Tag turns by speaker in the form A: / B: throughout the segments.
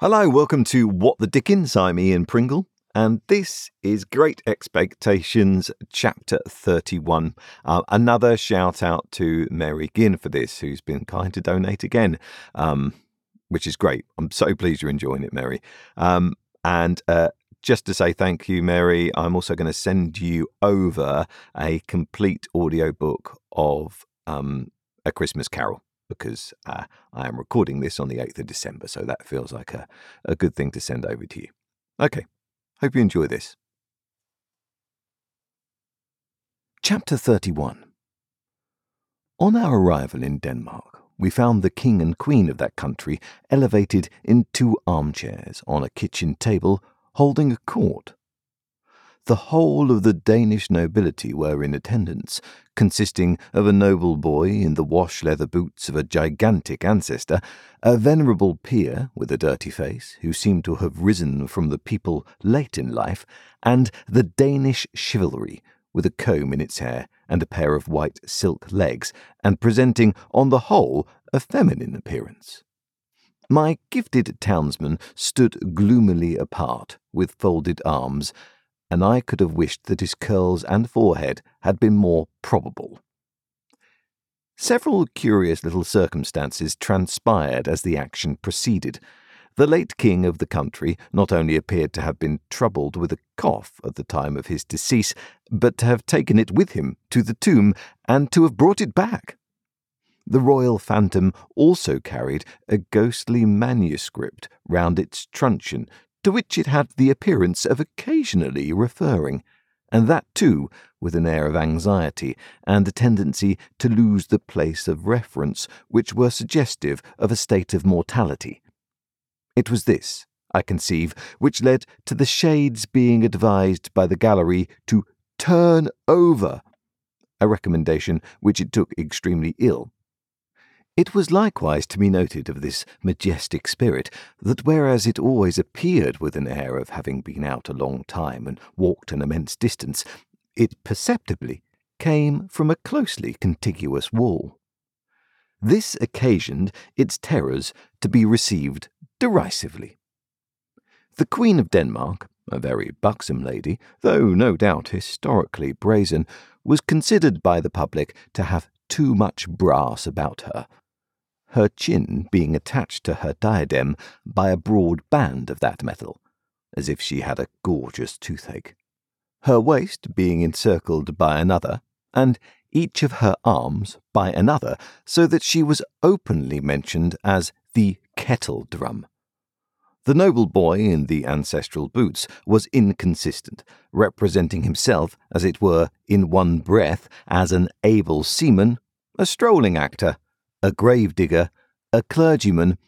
A: Hello, welcome to What the Dickens. I'm Ian Pringle, and this is Great Expectations, Chapter 31. Uh, another shout out to Mary Ginn for this, who's been kind to donate again, um, which is great. I'm so pleased you're enjoying it, Mary. Um, and uh, just to say thank you, Mary, I'm also going to send you over a complete audiobook of um, A Christmas Carol because uh, I am recording this on the 8th of December, so that feels like a, a good thing to send over to you. Okay, hope you enjoy this. Chapter 31 On our arrival in Denmark, we found the king and queen of that country elevated in two armchairs on a kitchen table holding a court the whole of the Danish nobility were in attendance, consisting of a noble boy in the wash leather boots of a gigantic ancestor, a venerable peer with a dirty face, who seemed to have risen from the people late in life, and the Danish chivalry, with a comb in its hair and a pair of white silk legs, and presenting, on the whole, a feminine appearance. My gifted townsman stood gloomily apart, with folded arms, and I could have wished that his curls and forehead had been more probable. Several curious little circumstances transpired as the action proceeded. The late king of the country not only appeared to have been troubled with a cough at the time of his decease, but to have taken it with him to the tomb and to have brought it back. The royal phantom also carried a ghostly manuscript round its truncheon to which it had the appearance of occasionally referring, and that too with an air of anxiety and a tendency to lose the place of reference which were suggestive of a state of mortality. It was this, I conceive, which led to the shades being advised by the gallery to turn over, a recommendation which it took extremely ill. It was likewise to be noted of this majestic spirit that whereas it always appeared with an air of having been out a long time and walked an immense distance, it perceptibly came from a closely contiguous wall. This occasioned its terrors to be received derisively. The Queen of Denmark, a very buxom lady, though no doubt historically brazen, was considered by the public to have too much brass about her her chin being attached to her diadem by a broad band of that metal, as if she had a gorgeous toothache, her waist being encircled by another, and each of her arms by another, so that she was openly mentioned as the kettle drum. The noble boy in the ancestral boots was inconsistent, representing himself, as it were, in one breath, as an able seaman, a strolling actor, a gravedigger, a clergyman,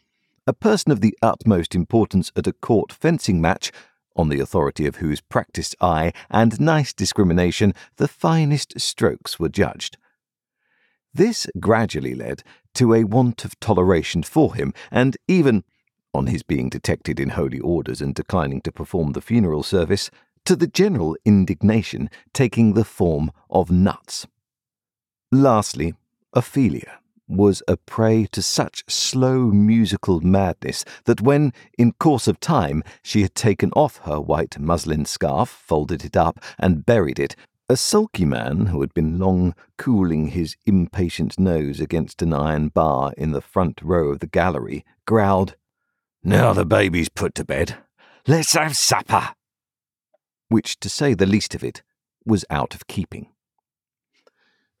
A: a person of the utmost importance at a court fencing match, on the authority of whose practised eye and nice discrimination the finest strokes were judged. This gradually led to a want of toleration for him, and even, on his being detected in holy orders and declining to perform the funeral service, to the general indignation taking the form of nuts. Lastly, Ophelia was a prey to such slow musical madness that when, in course of time, she had taken off her white muslin scarf, folded it up, and buried it, a sulky man who had been long cooling his impatient nose against an iron bar in the front row of the gallery growled, Now the baby's put to bed, let's have supper. Which, to say the least of it, was out of keeping.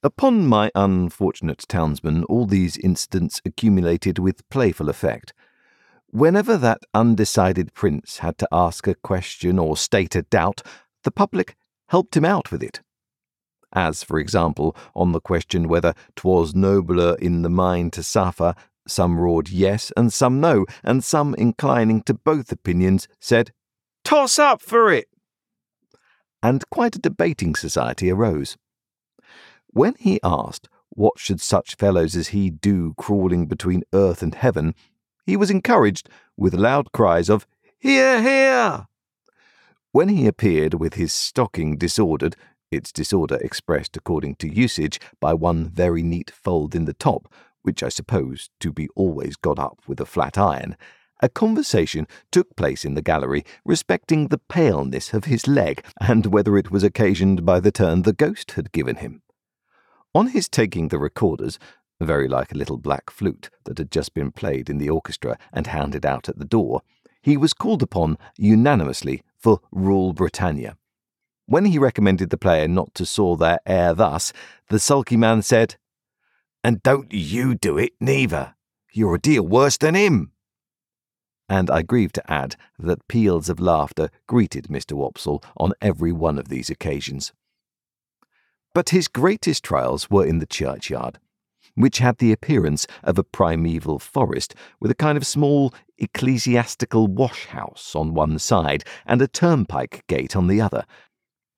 A: Upon my unfortunate townsman, all these incidents accumulated with playful effect. Whenever that undecided prince had to ask a question or state a doubt, the public helped him out with it. As, for example, on the question whether 'twas nobler in the mind to suffer, some roared yes and some no, and some inclining to both opinions said, Toss up for it! And quite a debating society arose. When he asked what should such fellows as he do crawling between earth and heaven, he was encouraged with loud cries of Hear, hear! When he appeared with his stocking disordered, its disorder expressed according to usage by one very neat fold in the top, which I suppose to be always got up with a flat iron, a conversation took place in the gallery respecting the paleness of his leg and whether it was occasioned by the turn the ghost had given him. On his taking the recorders, very like a little black flute that had just been played in the orchestra and handed out at the door, he was called upon unanimously for Rule Britannia. When he recommended the player not to saw their air thus, the sulky man said, And don't you do it neither. You're a deal worse than him. And I grieve to add that peals of laughter greeted Mr. Wopsle on every one of these occasions. But his greatest trials were in the churchyard, which had the appearance of a primeval forest with a kind of small ecclesiastical wash house on one side and a turnpike gate on the other.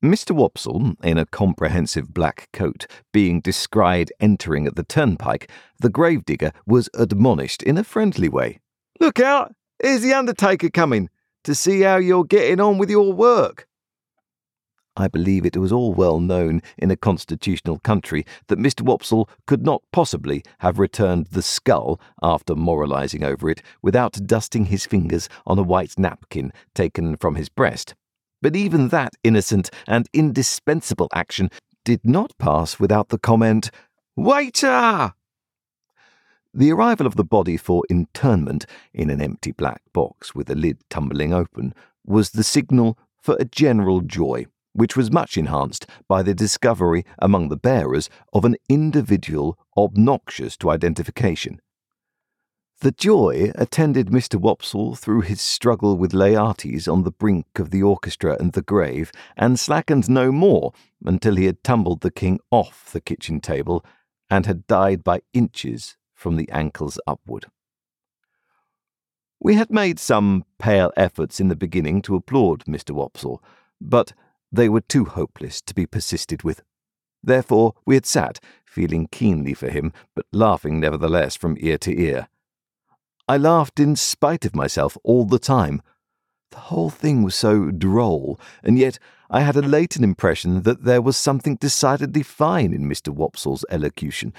A: Mr. Wopsle, in a comprehensive black coat, being descried entering at the turnpike, the gravedigger was admonished in a friendly way. Look out! Here's the undertaker coming to see how you're getting on with your work. I believe it was all well known in a constitutional country that Mr. Wopsle could not possibly have returned the skull, after moralizing over it, without dusting his fingers on a white napkin taken from his breast. But even that innocent and indispensable action did not pass without the comment, Waiter! The arrival of the body for interment in an empty black box with the lid tumbling open was the signal for a general joy which was much enhanced by the discovery among the bearers of an individual obnoxious to identification. The joy attended Mr. Wopsle through his struggle with Laertes on the brink of the orchestra and the grave, and slackened no more until he had tumbled the king off the kitchen table and had died by inches from the ankles upward. We had made some pale efforts in the beginning to applaud Mr. Wopsle, but they were too hopeless to be persisted with. Therefore, we had sat, feeling keenly for him, but laughing nevertheless from ear to ear. I laughed in spite of myself all the time. The whole thing was so droll, and yet I had a latent impression that there was something decidedly fine in Mr. Wopsle's elocution.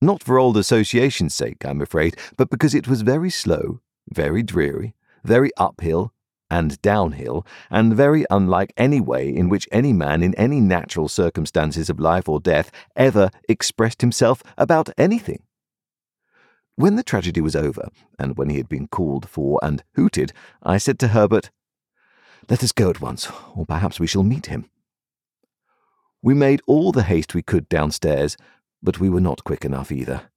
A: Not for old association's sake, I'm afraid, but because it was very slow, very dreary, very uphill, and downhill, and very unlike any way in which any man in any natural circumstances of life or death ever expressed himself about anything. When the tragedy was over, and when he had been called for and hooted, I said to Herbert, Let us go at once, or perhaps we shall meet him. We made all the haste we could downstairs, but we were not quick enough either.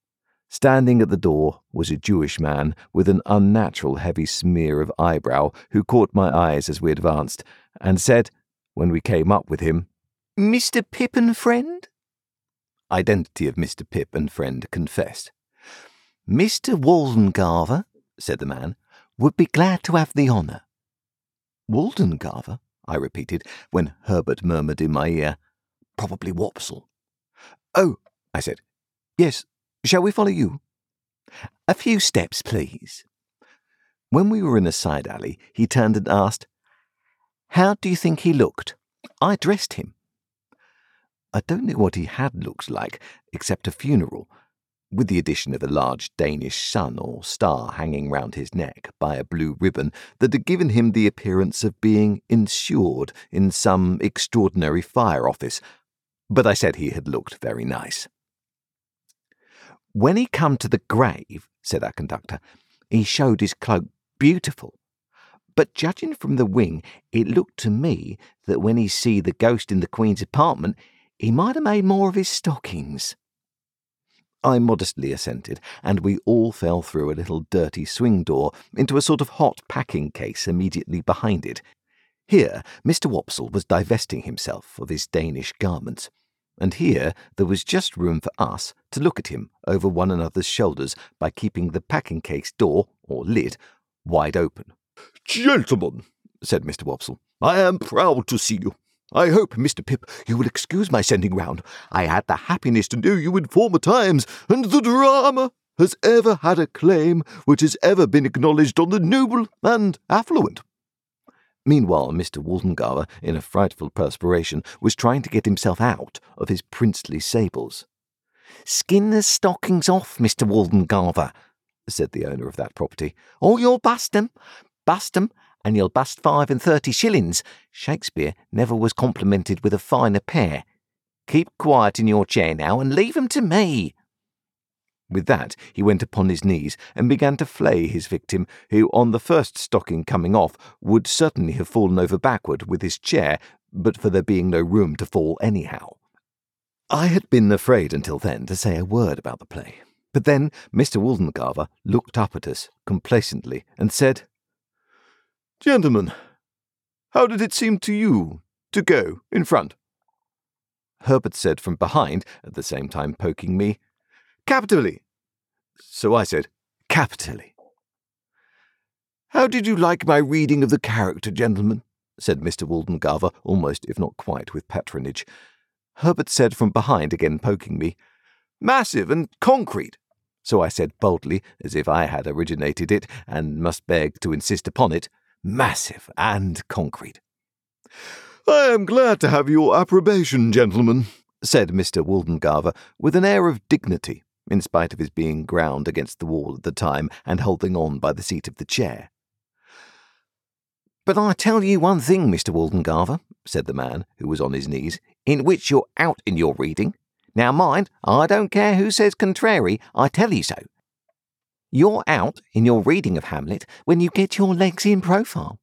A: Standing at the door was a Jewish man with an unnatural heavy smear of eyebrow who caught my eyes as we advanced, and said, when we came up with him, Mr. Pip and friend? Identity of Mr. Pip and friend confessed. Mr. Waldengarver, said the man, would be glad to have the honour. Waldengarver, I repeated, when Herbert murmured in my ear, Probably Wopsle. Oh, I said, Yes, Shall we follow you? A few steps, please. When we were in a side alley, he turned and asked, How do you think he looked? I dressed him. I don't know what he had looked like, except a funeral, with the addition of a large Danish sun or star hanging round his neck by a blue ribbon that had given him the appearance of being insured in some extraordinary fire office. But I said he had looked very nice. When he come to the grave, said our conductor, he showed his cloak beautiful. But judging from the wing, it looked to me that when he see the ghost in the Queen's apartment, he might have made more of his stockings. I modestly assented, and we all fell through a little dirty swing door into a sort of hot packing case immediately behind it. Here Mr. Wopsle was divesting himself of his Danish garments and here there was just room for us to look at him over one another's shoulders by keeping the packing case door, or lid, wide open. Gentlemen, said Mr. Wopsle, I am proud to see you.
B: I hope, Mr. Pip, you will excuse my sending round. I had the happiness to know you in former times, and the drama has ever had a claim which has ever been acknowledged on the noble and affluent.
A: Meanwhile, Mr. Waldengarver, in a frightful perspiration, was trying to get himself out of his princely sables.
C: Skin the stockings off, Mr. Waldengarver, said the owner of that property, or you'll bust 'em. Bust 'em, and you'll bust five and thirty shillings. Shakespeare never was complimented with a finer pair. Keep quiet in your chair now and leave 'em to me.
A: With that, he went upon his knees and began to flay his victim, who, on the first stocking coming off, would certainly have fallen over backward with his chair, but for there being no room to fall anyhow. I had been afraid until then to say a word about the play, but then Mr. Waldengarver looked up at us complacently and said,
B: Gentlemen, how did it seem to you to go in front?
A: Herbert said from behind, at the same time poking me,
B: Capitally.
A: So I said, Capitally.
B: How did you like my reading of the character, gentlemen? said Mr. Waldengarver, almost, if not quite, with patronage.
A: Herbert said from behind, again poking me,
B: Massive and concrete.
A: So I said boldly, as if I had originated it and must beg to insist upon it, massive and concrete.
B: I am glad to have your approbation, gentlemen, said Mr. Waldengarver, with an air of dignity, in spite of his being ground against the wall at the time and holding on by the seat of the chair.
C: But I tell you one thing, Mr. Waldengarver, said the man, who was on his knees, in which you're out in your reading. Now mind, I don't care who says contrary, I tell you so. You're out in your reading of Hamlet when you get your legs in profile.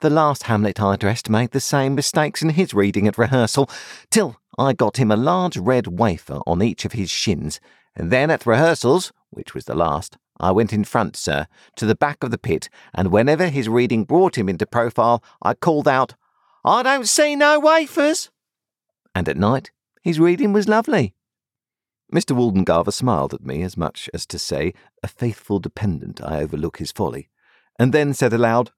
C: The last Hamlet I dressed made the same mistakes in his reading at rehearsal, till I got him a large red wafer on each of his shins, and then at rehearsals, which was the last, I went in front, sir, to the back of the pit, and whenever his reading brought him into profile, I called out, I don't see no wafers! And at night, his reading was lovely.
A: Mr. Waldengarver smiled at me as much as to say, A faithful dependent, I overlook his folly, and then said aloud,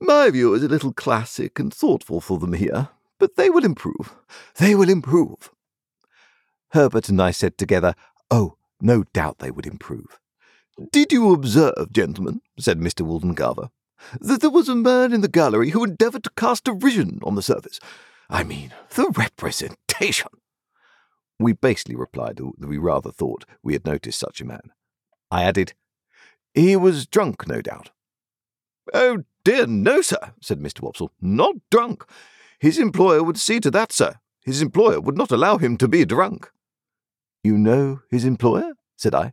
B: My view is a little classic and thoughtful for them here, but they will improve. They will improve.
A: Herbert and I said together, Oh, no doubt they would improve.
B: Did you observe, gentlemen, said Mr. Waldengarver, that there was a man in the gallery who endeavoured to cast derision on the surface? I mean, the representation.
A: We basely replied that we rather thought we had noticed such a man. I added,
B: He was drunk, no doubt. Oh, dear, no, sir, said Mr. Wopsle. Not drunk. His employer would see to that, sir. His employer would not allow him to be drunk.
A: You know his employer? said I.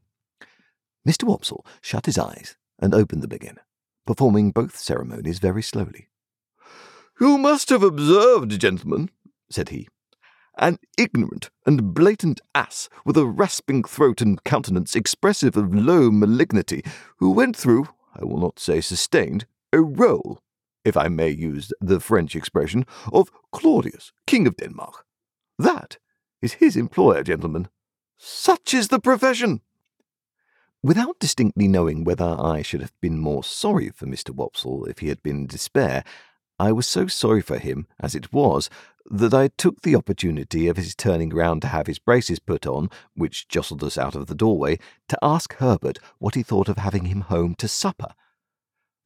A: Mr. Wopsle shut his eyes and opened them again, performing both ceremonies very slowly.
B: You must have observed, gentlemen, said he, an ignorant and blatant ass with a rasping throat and countenance expressive of low malignity, who went through, I will not say sustained, a role, if I may use the French expression, of Claudius, King of Denmark. That is his employer, gentlemen. Such is the profession.
A: Without distinctly knowing whether I should have been more sorry for Mr. Wopsle if he had been in despair, I was so sorry for him, as it was, that I took the opportunity of his turning round to have his braces put on, which jostled us out of the doorway, to ask Herbert what he thought of having him home to supper.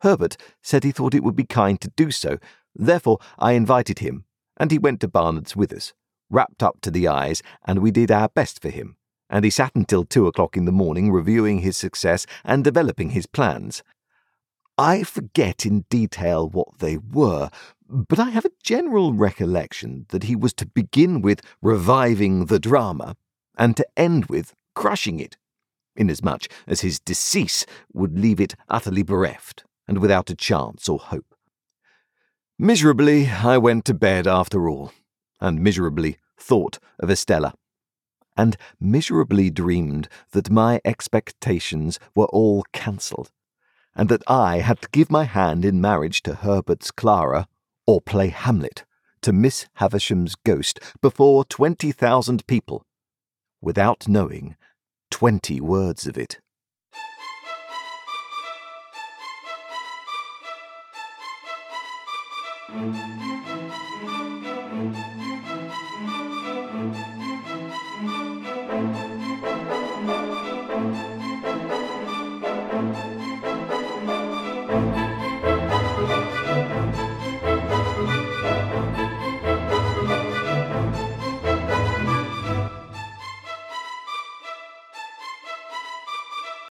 A: Herbert said he thought it would be kind to do so, therefore I invited him, and he went to Barnard's with us, wrapped up to the eyes, and we did our best for him, and he sat until two o'clock in the morning reviewing his success and developing his plans. I forget in detail what they were, but I have a general recollection that he was to begin with reviving the drama and to end with crushing it, inasmuch as his decease would leave it utterly bereft and without a chance or hope. Miserably, I went to bed after all, and miserably thought of Estella, and miserably dreamed that my expectations were all cancelled and that I had to give my hand in marriage to Herbert's Clara or play Hamlet to Miss Havisham's ghost before 20,000 people, without knowing 20 words of it.